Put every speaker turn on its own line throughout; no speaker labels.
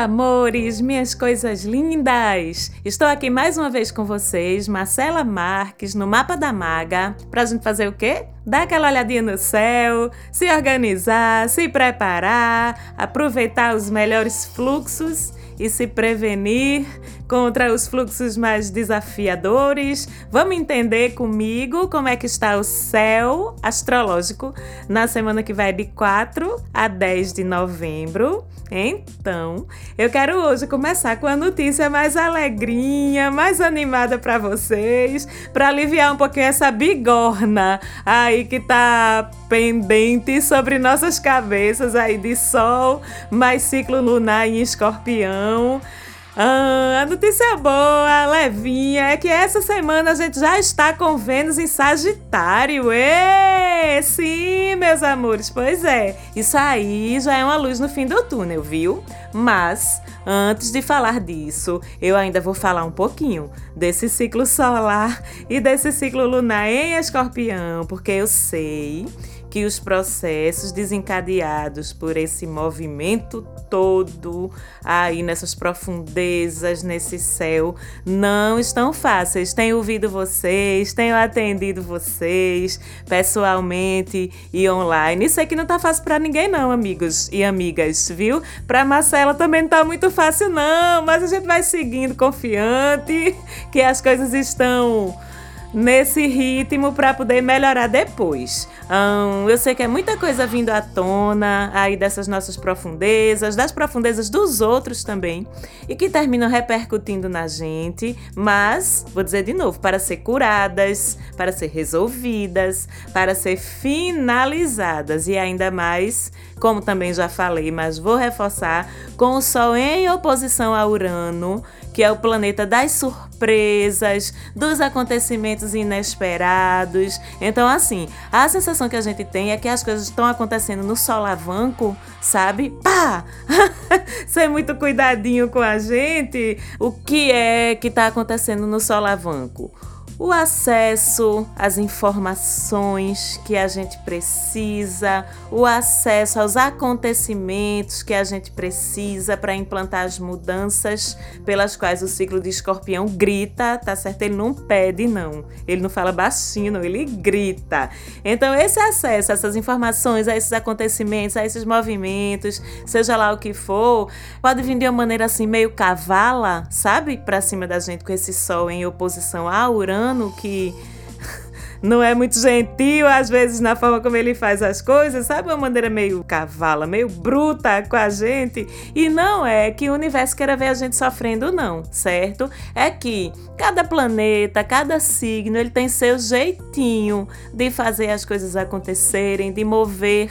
amores, minhas coisas lindas! Estou aqui mais uma vez com vocês, Marcela Marques, no Mapa da Maga, pra gente fazer o quê? Dar aquela olhadinha no céu, se organizar, se preparar, aproveitar os melhores fluxos e se prevenir contra os fluxos mais desafiadores. Vamos entender comigo como é que está o céu astrológico na semana que vai de 4 a 10 de novembro. Então, eu quero hoje começar com a notícia mais alegrinha, mais animada para vocês, para aliviar um pouquinho essa bigorna aí que tá pendente sobre nossas cabeças aí de sol, mais ciclo lunar em escorpião. Ah, a notícia boa, levinha, é que essa semana a gente já está com Vênus em Sagitário. Ê, sim, meus amores, pois é. Isso aí já é uma luz no fim do túnel, viu? Mas antes de falar disso, eu ainda vou falar um pouquinho desse ciclo solar e desse ciclo lunar em Escorpião, porque eu sei que os processos desencadeados por esse movimento todo aí nessas profundezas, nesse céu, não estão fáceis. Tenho ouvido vocês, tenho atendido vocês pessoalmente e online. Isso aqui não tá fácil para ninguém não, amigos e amigas, viu? Para Marcela também não tá muito fácil não, mas a gente vai seguindo confiante que as coisas estão nesse ritmo para poder melhorar depois. Eu sei que é muita coisa vindo à tona aí dessas nossas profundezas, das profundezas dos outros também, e que terminam repercutindo na gente, mas, vou dizer de novo, para ser curadas, para ser resolvidas, para ser finalizadas e ainda mais, como também já falei, mas vou reforçar, com o Sol em oposição a Urano que é o planeta das surpresas, dos acontecimentos inesperados. Então, assim, a sensação que a gente tem é que as coisas estão acontecendo no solavanco, sabe? Pá! Ser muito cuidadinho com a gente. O que é que está acontecendo no solavanco? O acesso às informações que a gente precisa, o acesso aos acontecimentos que a gente precisa para implantar as mudanças pelas quais o ciclo de escorpião grita, tá certo? Ele não pede, não. Ele não fala baixinho, não, ele grita. Então, esse acesso a essas informações, a esses acontecimentos, a esses movimentos, seja lá o que for, pode vir de uma maneira assim meio cavala, sabe? Para cima da gente com esse sol em oposição a Urano que não é muito gentil, às vezes, na forma como ele faz as coisas, sabe? Uma maneira meio cavala, meio bruta com a gente. E não é que o universo queira ver a gente sofrendo, não, certo? É que cada planeta, cada signo, ele tem seu jeitinho de fazer as coisas acontecerem, de mover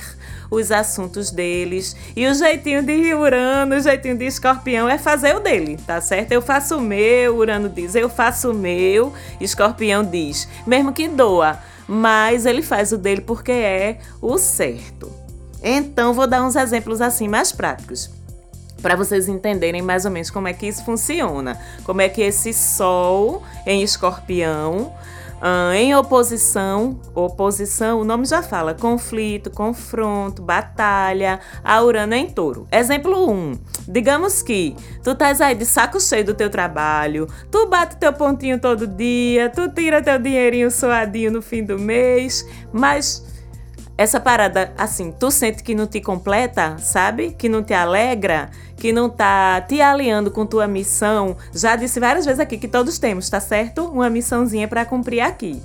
os assuntos deles. E o jeitinho de Urano, o jeitinho de Escorpião é fazer o dele, tá certo? Eu faço o meu, Urano diz, eu faço o meu, Escorpião diz, mesmo que doa, mas ele faz o dele porque é o certo. Então, vou dar uns exemplos assim mais práticos para vocês entenderem mais ou menos como é que isso funciona. Como é que esse Sol em Escorpião Uh, em oposição, oposição, o nome já fala, conflito, confronto, batalha, a Urano é em touro. Exemplo 1. Um, digamos que tu estás aí de saco cheio do teu trabalho, tu bate teu pontinho todo dia, tu tira teu dinheirinho suadinho no fim do mês, mas essa parada, assim, tu sente que não te completa, sabe? Que não te alegra, que não tá te alinhando com tua missão. Já disse várias vezes aqui que todos temos, tá certo? Uma missãozinha para cumprir aqui.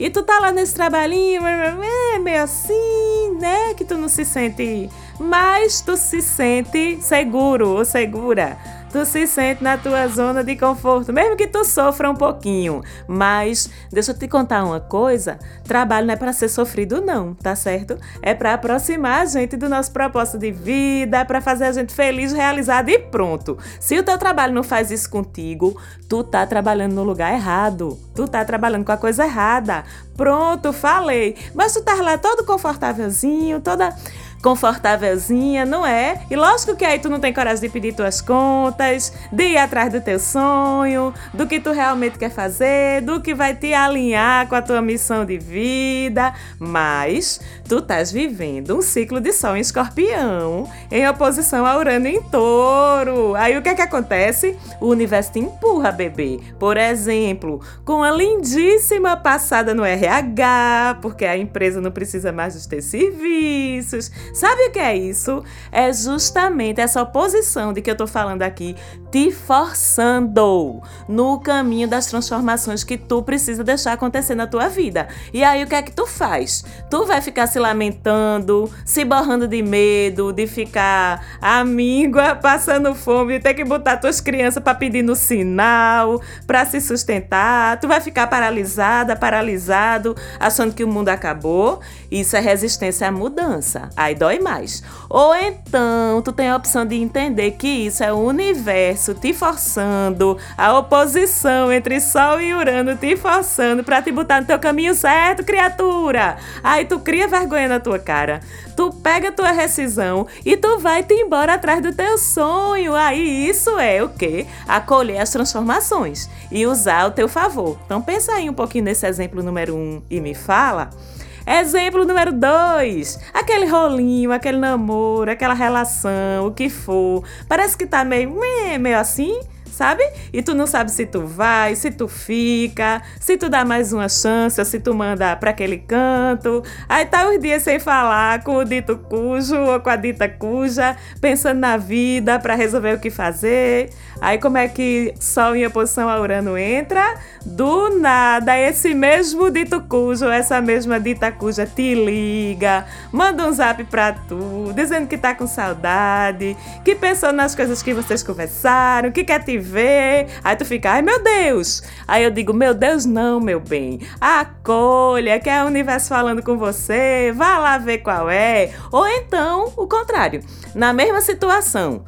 E tu tá lá nesse trabalhinho, é meio assim, né? Que tu não se sente, mas tu se sente seguro ou segura tu se sente na tua zona de conforto, mesmo que tu sofra um pouquinho. Mas deixa eu te contar uma coisa: trabalho não é para ser sofrido, não, tá certo? É para aproximar a gente do nosso propósito de vida, para fazer a gente feliz, realizado e pronto. Se o teu trabalho não faz isso contigo, tu tá trabalhando no lugar errado. Tu tá trabalhando com a coisa errada. Pronto, falei. Mas tu tá lá todo confortávelzinho, toda confortávelzinha, não é? E lógico que aí tu não tem coragem de pedir tuas contas, de ir atrás do teu sonho, do que tu realmente quer fazer, do que vai te alinhar com a tua missão de vida, mas tu estás vivendo um ciclo de sol em escorpião em oposição a Urano em touro. Aí o que é que acontece? O universo te empurra, bebê. Por exemplo, com a lindíssima passada no RH, porque a empresa não precisa mais dos teus serviços. Sabe o que é isso? É justamente essa oposição de que eu tô falando aqui te forçando no caminho das transformações que tu precisa deixar acontecer na tua vida. E aí o que é que tu faz? Tu vai ficar se lamentando, se borrando de medo, de ficar amíngua, passando fome, ter que botar tuas crianças para pedir no sinal, para se sustentar. Tu vai ficar paralisada, paralisado, achando que o mundo acabou. Isso é resistência à mudança. Aí dói mais. Ou então tu tem a opção de entender que isso é o universo te forçando, a oposição entre Sol e Urano te forçando para te botar no teu caminho certo, criatura. Aí tu cria vergonha na tua cara. Tu pega tua rescisão e tu vai te embora atrás do teu sonho. Aí isso é o quê? Acolher as transformações e usar ao teu favor. Então pensa aí um pouquinho nesse exemplo número um e me fala. Exemplo número dois: aquele rolinho, aquele namoro, aquela relação, o que for. Parece que tá meio, meio assim sabe? E tu não sabe se tu vai, se tu fica, se tu dá mais uma chance, se tu manda para aquele canto. Aí tá os dias sem falar com o dito cujo ou com a dita cuja, pensando na vida para resolver o que fazer. Aí como é que Sol em oposição a Urano entra? Do nada, esse mesmo dito cujo, essa mesma dita cuja te liga, manda um zap pra tu, dizendo que tá com saudade, que pensou nas coisas que vocês conversaram, que quer te Aí tu fica, ai meu Deus. Aí eu digo, meu Deus, não, meu bem. Acolha, que é o universo falando com você. Vá lá ver qual é. Ou então, o contrário. Na mesma situação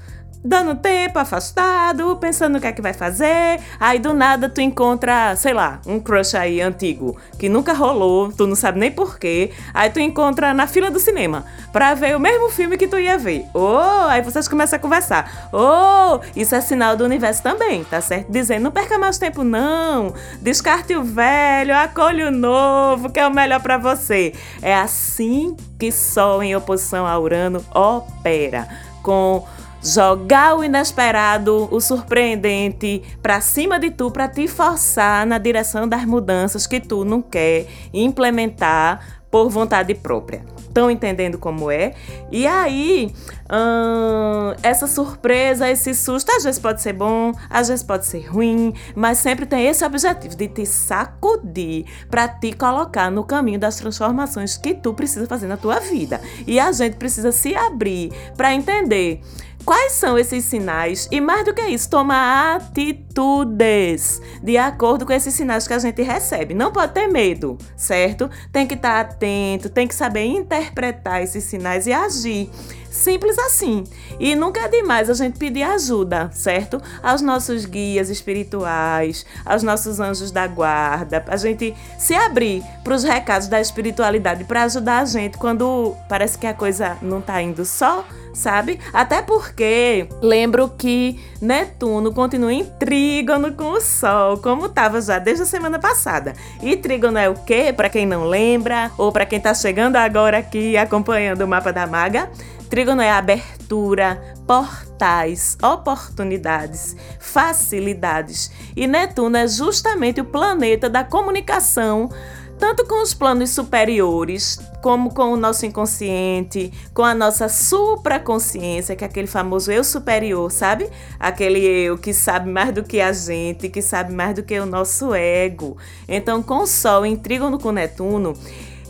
dando tempo, afastado, pensando no que é que vai fazer. Aí do nada tu encontra, sei lá, um crush aí antigo que nunca rolou, tu não sabe nem porquê. Aí tu encontra na fila do cinema pra ver o mesmo filme que tu ia ver. Oh, aí vocês começam a conversar. Oh, isso é sinal do universo também, tá certo? Dizendo, não perca mais tempo não. Descarte o velho, acolhe o novo, que é o melhor para você. É assim que Sol em oposição a Urano opera. Com jogar o inesperado, o surpreendente para cima de tu para te forçar na direção das mudanças que tu não quer implementar por vontade própria. Estão entendendo como é? E aí, hum, essa surpresa, esse susto, às vezes pode ser bom, às vezes pode ser ruim, mas sempre tem esse objetivo de te sacudir para te colocar no caminho das transformações que tu precisa fazer na tua vida. E a gente precisa se abrir para entender Quais são esses sinais? E mais do que isso, tomar atitudes de acordo com esses sinais que a gente recebe. Não pode ter medo, certo? Tem que estar atento, tem que saber interpretar esses sinais e agir. Simples assim. E nunca é demais a gente pedir ajuda, certo? Aos nossos guias espirituais, aos nossos anjos da guarda, a gente se abrir para os recados da espiritualidade para ajudar a gente quando parece que a coisa não está indo só sabe? Até porque lembro que Netuno continua em trígono com o Sol, como estava já desde a semana passada. E trígono é o quê? Para quem não lembra, ou para quem está chegando agora aqui acompanhando o mapa da maga, Trígono é abertura, portais, oportunidades, facilidades. E Netuno é justamente o planeta da comunicação tanto com os planos superiores, como com o nosso inconsciente, com a nossa supraconsciência, que é aquele famoso eu superior, sabe? Aquele eu que sabe mais do que a gente, que sabe mais do que o nosso ego. Então, com o Sol em trígono com Netuno,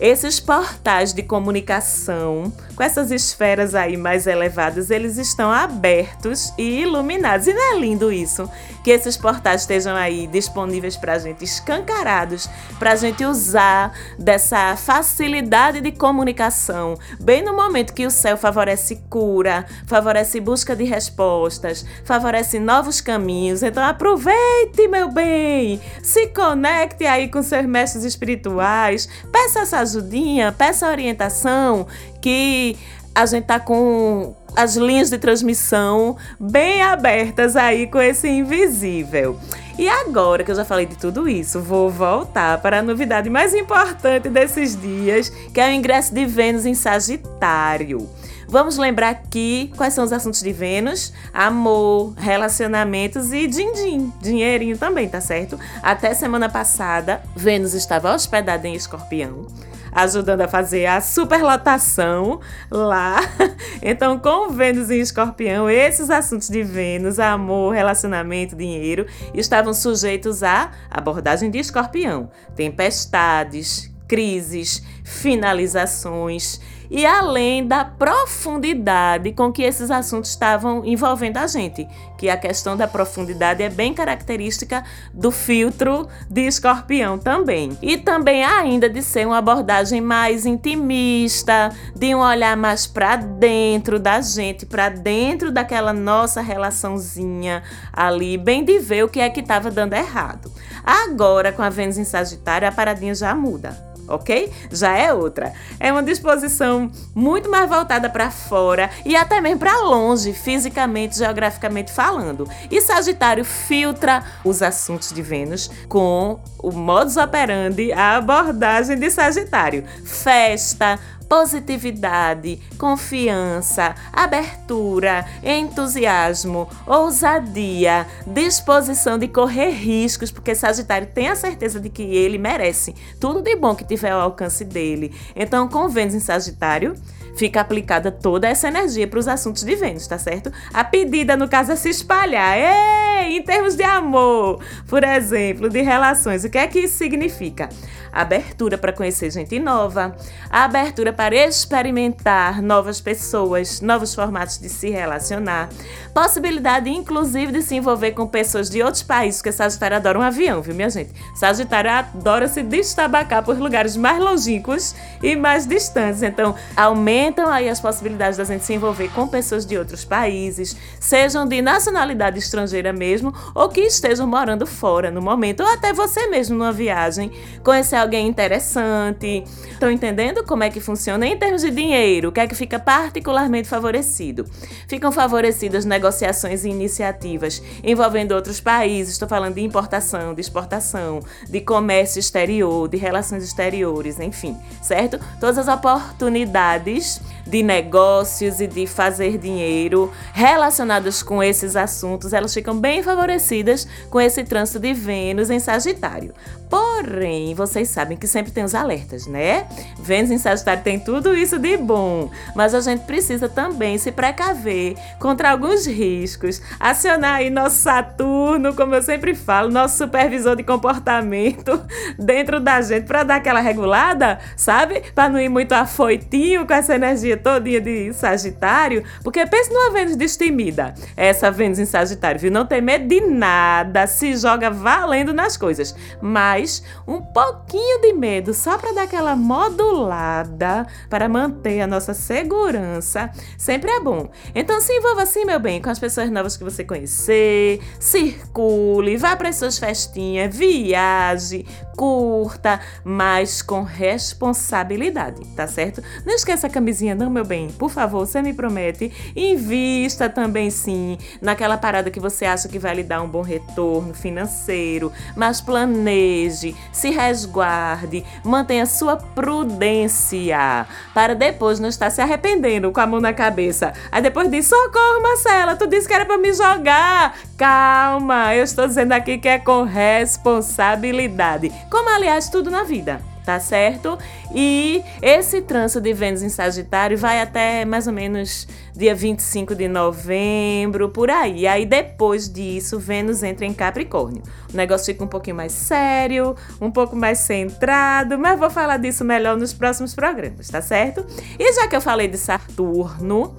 esses portais de comunicação, com essas esferas aí mais elevadas, eles estão abertos e iluminados. E não é lindo isso? Que esses portais estejam aí disponíveis para a gente, escancarados, para a gente usar dessa facilidade de comunicação, bem no momento que o céu favorece cura, favorece busca de respostas, favorece novos caminhos. Então aproveite, meu bem, se conecte aí com seus mestres espirituais, peça essa ajudinha, peça orientação, que a gente tá com as linhas de transmissão bem abertas aí com esse invisível. E agora que eu já falei de tudo isso, vou voltar para a novidade mais importante desses dias, que é o ingresso de Vênus em Sagitário. Vamos lembrar aqui quais são os assuntos de Vênus: amor, relacionamentos e din-din, dinheirinho também, tá certo? Até semana passada, Vênus estava hospedada em Escorpião ajudando a fazer a superlotação lá. Então, com Vênus em Escorpião, esses assuntos de Vênus, amor, relacionamento, dinheiro, estavam sujeitos à abordagem de Escorpião. Tempestades, crises, finalizações e além da profundidade com que esses assuntos estavam envolvendo a gente, que a questão da profundidade é bem característica do filtro de escorpião também. E também ainda de ser uma abordagem mais intimista, de um olhar mais para dentro da gente, para dentro daquela nossa relaçãozinha ali, bem de ver o que é que estava dando errado. Agora, com a Vênus em Sagitário, a paradinha já muda ok? Já é outra. É uma disposição muito mais voltada para fora e até mesmo para longe, fisicamente, geograficamente falando. E Sagitário filtra os assuntos de Vênus com o modus operandi, a abordagem de Sagitário. Festa, positividade, confiança, abertura, entusiasmo, ousadia, disposição de correr riscos, porque Sagitário tem a certeza de que ele merece tudo de bom que tiver ao alcance dele. Então, com Vênus em Sagitário, fica aplicada toda essa energia para os assuntos de Vênus, tá certo? A pedida, no caso, é se espalhar. Ei, em termos de amor, por exemplo, de relações, o que é que isso significa? Abertura para conhecer gente nova, abertura para experimentar novas pessoas, novos formatos de se relacionar, possibilidade, inclusive, de se envolver com pessoas de outros países, porque Sagitário adora um avião, viu, minha gente? Sagitário adora se destabacar por lugares mais longínquos e mais distantes. Então, aumenta aumentam aí as possibilidades da gente se envolver com pessoas de outros países, sejam de nacionalidade estrangeira mesmo, ou que estejam morando fora no momento, ou até você mesmo numa viagem, conhecer alguém interessante. Estão entendendo como é que funciona em termos de dinheiro? O que é que fica particularmente favorecido? Ficam favorecidas negociações e iniciativas envolvendo outros países, estou falando de importação, de exportação, de comércio exterior, de relações exteriores, enfim, certo? Todas as oportunidades de negócios e de fazer dinheiro relacionados com esses assuntos, elas ficam bem favorecidas com esse trânsito de Vênus em Sagitário. Porém, vocês sabem que sempre tem os alertas, né? Vênus em Sagitário tem tudo isso de bom, mas a gente precisa também se precaver contra alguns riscos, acionar aí nosso Saturno, como eu sempre falo, nosso supervisor de comportamento dentro da gente para dar aquela regulada, sabe? Para não ir muito afoitinho com essa energia todinha de Sagitário, porque pense numa Vênus destemida. Essa Vênus em Sagitário, viu? Não tem medo de nada, se joga valendo nas coisas. Mas um pouquinho de medo, só para dar aquela modulada, para manter a nossa segurança, sempre é bom. Então se envolva assim, meu bem, com as pessoas novas que você conhecer, circule, vá para as suas festinhas, viaje, curta, mas com responsabilidade, tá certo? Não esqueça a camisinha, não, meu bem. Por favor, você me promete. Invista também, sim, naquela parada que você acha que vai lhe dar um bom retorno financeiro. Mas planeje, se resguarde, mantenha sua prudência para depois não estar se arrependendo com a mão na cabeça. Aí depois diz: socorro, Marcela, tu disse que era para me jogar. Calma, eu estou dizendo aqui que é com responsabilidade. Como, aliás, tudo na vida tá certo? E esse trânsito de Vênus em Sagitário vai até mais ou menos dia 25 de novembro, por aí. Aí depois disso, Vênus entra em Capricórnio. O negócio fica um pouquinho mais sério, um pouco mais centrado, mas vou falar disso melhor nos próximos programas, tá certo? E já que eu falei de Saturno,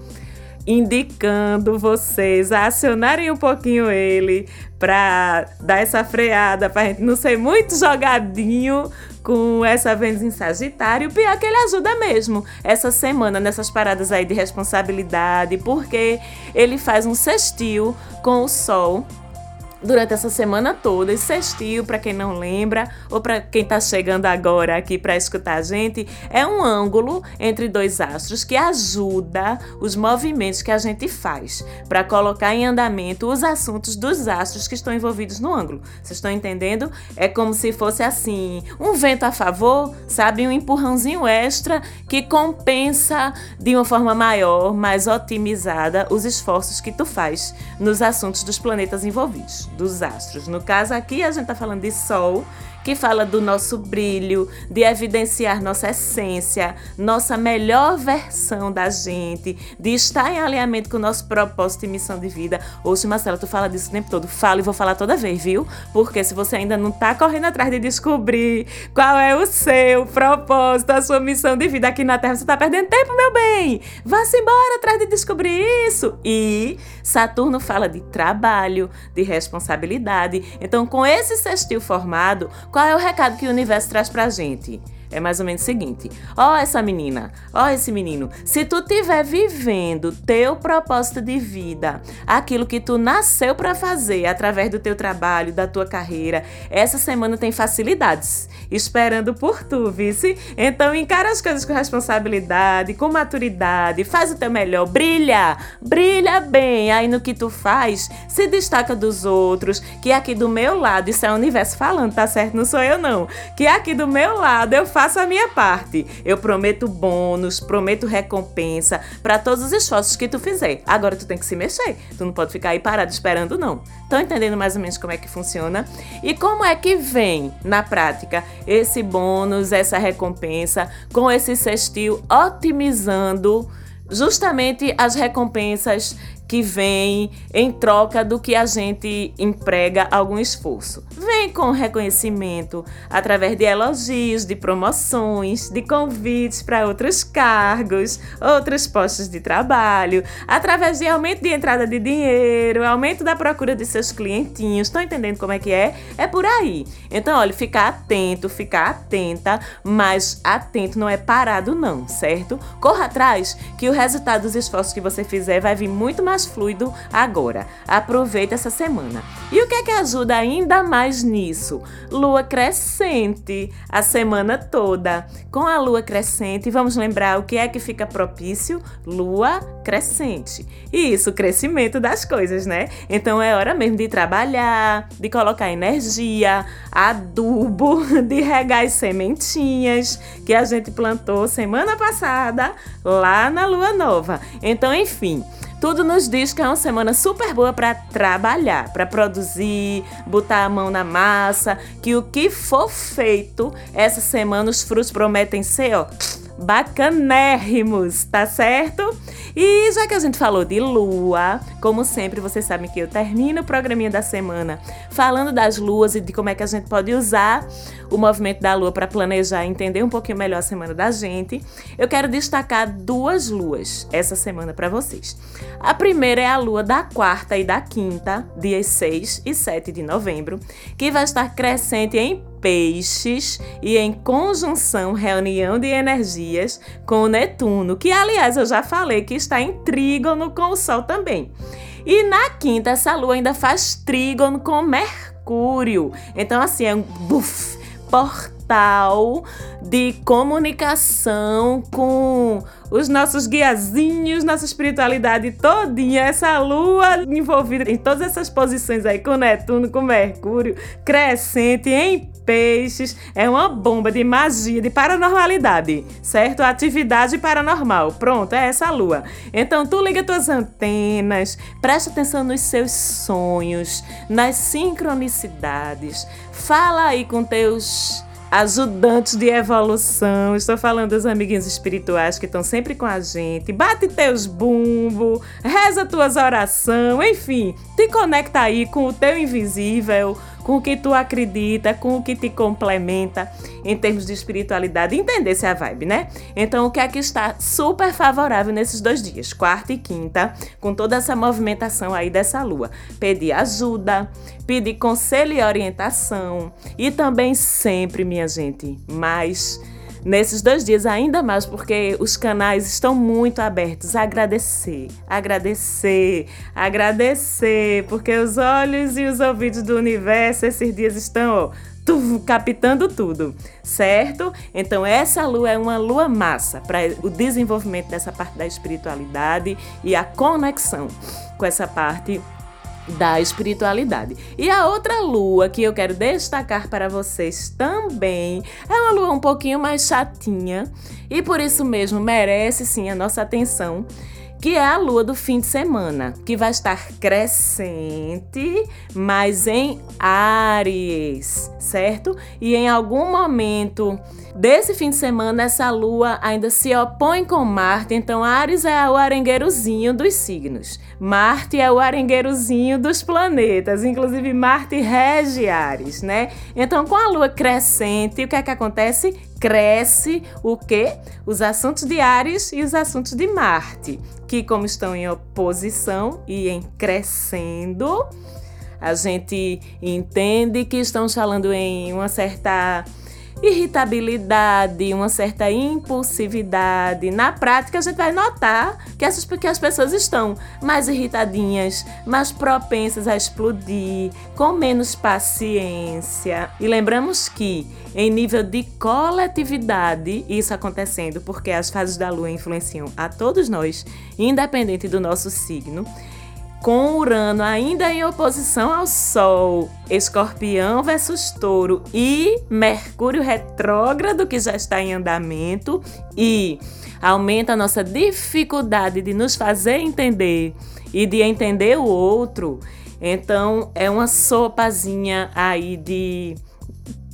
indicando vocês a acionarem um pouquinho ele para dar essa freada, para gente não ser muito jogadinho com essa Vênus em Sagitário. Pior que ele ajuda mesmo essa semana nessas paradas aí de responsabilidade, porque ele faz um sextil com o Sol durante essa semana toda. Esse sextil, para quem não lembra, ou para quem está chegando agora aqui para escutar a gente, é um ângulo entre dois astros que ajuda os movimentos que a gente faz para colocar em andamento os assuntos dos astros que estão envolvidos no ângulo. Vocês estão entendendo? É como se fosse assim, um vento a favor, sabe? Um empurrãozinho extra que compensa de uma forma maior, mais otimizada, os esforços que tu faz nos assuntos dos planetas envolvidos dos astros. No caso aqui, a gente está falando de Sol que fala do nosso brilho, de evidenciar nossa essência, nossa melhor versão da gente, de estar em alinhamento com o nosso propósito e missão de vida. Hoje, Marcela, tu fala disso o tempo todo. Fala e vou falar toda vez, viu? Porque se você ainda não tá correndo atrás de descobrir qual é o seu propósito, a sua missão de vida aqui na Terra, você tá perdendo tempo, meu bem. Vá-se embora atrás de descobrir isso. E Saturno fala de trabalho, de responsabilidade. Então, com esse sextil formado, qual é o recado que o universo traz pra gente? É mais ou menos o seguinte: ó, oh, essa menina, ó, oh, esse menino, se tu tiver vivendo teu propósito de vida, aquilo que tu nasceu para fazer através do teu trabalho, da tua carreira, essa semana tem facilidades esperando por tu, vice. Então encara as coisas com responsabilidade, com maturidade, faz o teu melhor, brilha, brilha bem aí no que tu faz, se destaca dos outros, que aqui do meu lado, isso é o universo falando, tá certo? Não sou eu não. Que aqui do meu lado eu faço faço a minha parte. Eu prometo bônus, prometo recompensa para todos os esforços que tu fizer. Agora tu tem que se mexer. Tu não pode ficar aí parado esperando, não. Estão entendendo mais ou menos como é que funciona? E como é que vem, na prática, esse bônus, essa recompensa, com esse sextil otimizando justamente as recompensas que vem em troca do que a gente emprega algum esforço. Vem com reconhecimento através de elogios, de promoções, de convites para outros cargos, outros postos de trabalho, através de aumento de entrada de dinheiro, aumento da procura de seus clientinhos. Estão entendendo como é que é? É por aí. Então, olha, ficar atento, ficar atenta, mas atento não é parado não, certo? Corra atrás que o resultado dos esforços que você fizer vai vir muito mais mais fluido agora. Aproveita essa semana. E o que é que ajuda ainda mais nisso? Lua crescente a semana toda. Com a lua crescente, vamos lembrar o que é que fica propício? Lua crescente. E isso, o crescimento das coisas, né? Então é hora mesmo de trabalhar, de colocar energia, adubo, de regar as sementinhas que a gente plantou semana passada lá na lua nova. Então, enfim, tudo nos diz que é uma semana super boa para trabalhar, para produzir, botar a mão na massa, que o que for feito essa semana os frutos prometem ser, ó, bacanérrimos, tá certo? E já que a gente falou de lua, como sempre, vocês sabem que eu termino o programinha da semana falando das luas e de como é que a gente pode usar o movimento da lua para planejar e entender um pouquinho melhor a semana da gente. Eu quero destacar duas luas essa semana para vocês. A primeira é a lua da quarta e da quinta, dias 6 e 7 de novembro, que vai estar crescente em peixes e em conjunção, reunião de energias com o Netuno, que aliás eu já falei que está em trígono com o Sol também. E na quinta, essa lua ainda faz trígono com Mercúrio. Então, assim, é um buf, portal de comunicação com os nossos guiazinhos, nossa espiritualidade todinha, essa lua envolvida em todas essas posições aí com Netuno, com Mercúrio, crescente em peixes, é uma bomba de magia, de paranormalidade, certo? Atividade paranormal. Pronto, é essa lua. Então tu liga tuas antenas, presta atenção nos seus sonhos, nas sincronicidades. Fala aí com teus ajudantes de evolução. Estou falando dos amiguinhos espirituais que estão sempre com a gente. Bate teus bumbo, reza tuas orações, enfim, te conecta aí com o teu invisível, com o que tu acredita, com o que te complementa em termos de espiritualidade. Entender se é a vibe, né? Então, o que é que está super favorável nesses dois dias, quarta e quinta, com toda essa movimentação aí dessa lua? Pedir ajuda, pedir conselho e orientação e também sempre, minha gente, mais nesses dois dias ainda mais, porque os canais estão muito abertos. Agradecer, agradecer, agradecer, porque os olhos e os ouvidos do universo esses dias estão captando tudo, certo? Então essa lua é uma lua massa para o desenvolvimento dessa parte da espiritualidade e a conexão com essa parte da espiritualidade. E a outra lua que eu quero destacar para vocês também é uma lua um pouquinho mais chatinha e por isso mesmo merece sim a nossa atenção que é a lua do fim de semana, que vai estar crescente, mas em Áries, certo? E em algum momento desse fim de semana, essa lua ainda se opõe com Marte, então Ares é o arengueirozinho dos signos. Marte é o arengueirozinho dos planetas, inclusive Marte rege Ares, né? Então, com a lua crescente, o que é que acontece? Cresce o quê? Os assuntos de Ares e os assuntos de Marte que, como estão em oposição e em crescendo, a gente entende que estão falando em uma certa irritabilidade, uma certa impulsividade. Na prática, a gente vai notar que, essas, que as pessoas estão mais irritadinhas, mais propensas a explodir, com menos paciência. E lembramos que, em nível de coletividade, isso acontecendo porque as fases da lua influenciam a todos nós, independente do nosso signo com Urano ainda em oposição ao Sol, Escorpião versus Touro e Mercúrio retrógrado que já está em andamento e aumenta a nossa dificuldade de nos fazer entender e de entender o outro. Então é uma sopazinha aí de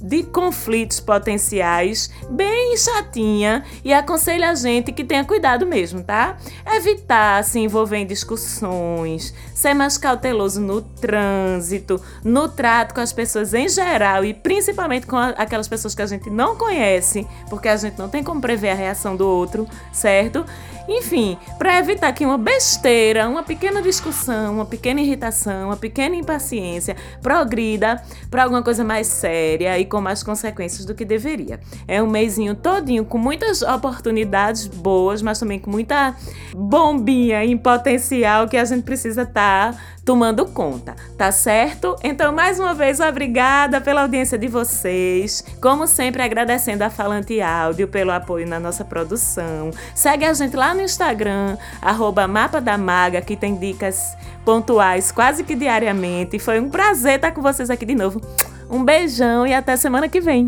de conflitos potenciais bem chatinha e aconselho a gente que tenha cuidado mesmo, tá? Evitar se envolver em discussões, ser mais cauteloso no trânsito, no trato com as pessoas em geral e principalmente com aquelas pessoas que a gente não conhece, porque a gente não tem como prever a reação do outro, certo? Enfim, para evitar que uma besteira, uma pequena discussão, uma pequena irritação, uma pequena impaciência progrida para alguma coisa mais séria e com mais consequências do que deveria. É um mêsinho todinho com muitas oportunidades boas, mas também com muita bombinha em potencial que a gente precisa estar tá tomando conta, tá certo? Então, mais uma vez, obrigada pela audiência de vocês. Como sempre, agradecendo a Falante Áudio pelo apoio na nossa produção. Segue a gente lá no Instagram, arroba que tem dicas pontuais quase que diariamente. Foi um prazer estar com vocês aqui de novo. Um beijão e até semana que vem.